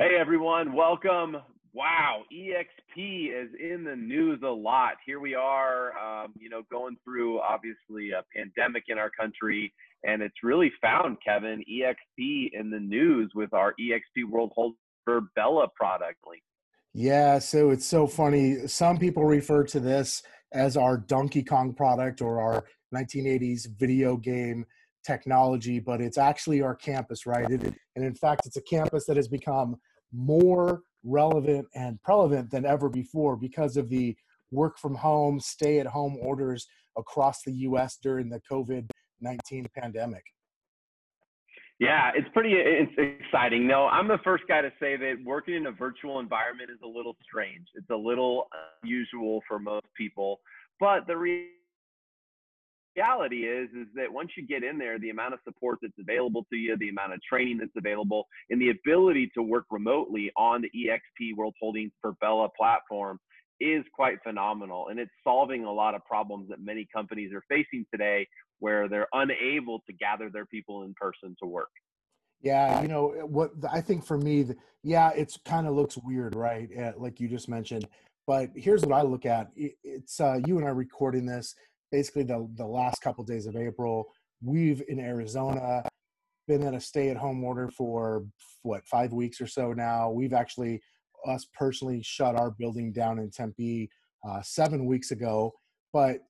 Hey everyone, welcome. Wow, EXP is in the news a lot. Here we are, um, you know, going through obviously a pandemic in our country, and it's really found Kevin EXP in the news with our EXP World Hold for Bella product. Yeah, so it's so funny. Some people refer to this as our Donkey Kong product or our 1980s video game technology, but it's actually our campus, right? It, and in fact, it's a campus that has become more relevant and prevalent than ever before because of the work from home, stay at home orders across the US during the COVID 19 pandemic. Yeah, it's pretty it's exciting. No, I'm the first guy to say that working in a virtual environment is a little strange. It's a little unusual for most people, but the reality is is that once you get in there the amount of support that's available to you the amount of training that's available and the ability to work remotely on the exp world holdings Virbela platform is quite phenomenal and it's solving a lot of problems that many companies are facing today where they're unable to gather their people in person to work. Yeah you know what i think for me yeah it's kind of looks weird right like you just mentioned but here's what i look at it's uh, you and i recording this basically the, the last couple of days of April. We've in Arizona been in a stay at home order for what, five weeks or so now. We've actually, us personally, shut our building down in Tempe uh, seven weeks ago. But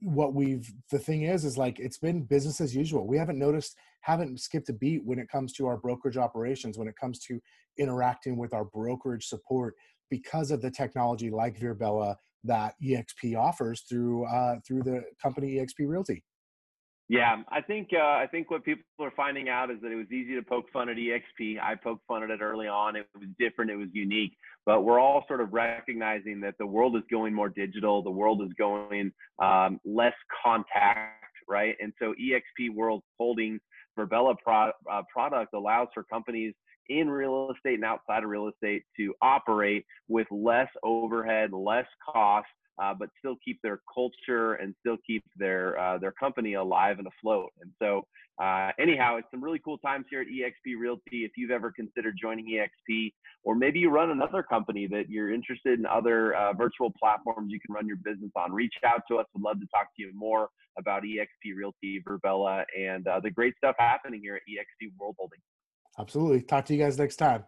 what we've, the thing is, is like it's been business as usual. We haven't noticed, haven't skipped a beat when it comes to our brokerage operations, when it comes to interacting with our brokerage support because of the technology like Virbela that EXP offers through uh, through the company EXP Realty. Yeah, I think uh, I think what people are finding out is that it was easy to poke fun at EXP. I poked fun at it early on. It was different. It was unique. But we're all sort of recognizing that the world is going more digital. The world is going um, less contact, right? And so EXP World Holdings Virbela pro- uh, product allows for companies in real estate and outside of real estate to operate with less overhead, less cost, uh, but still keep their culture and still keep their uh, their company alive and afloat. And so, uh, anyhow, it's some really cool times here at EXP Realty. If you've ever considered joining EXP, or maybe you run another company that you're interested in other uh, virtual platforms you can run your business on, reach out to us. We'd love to talk to you more about EXP Realty, Virbela, and uh, the great stuff happening here at EXP World Holdings. Absolutely. Talk to you guys next time.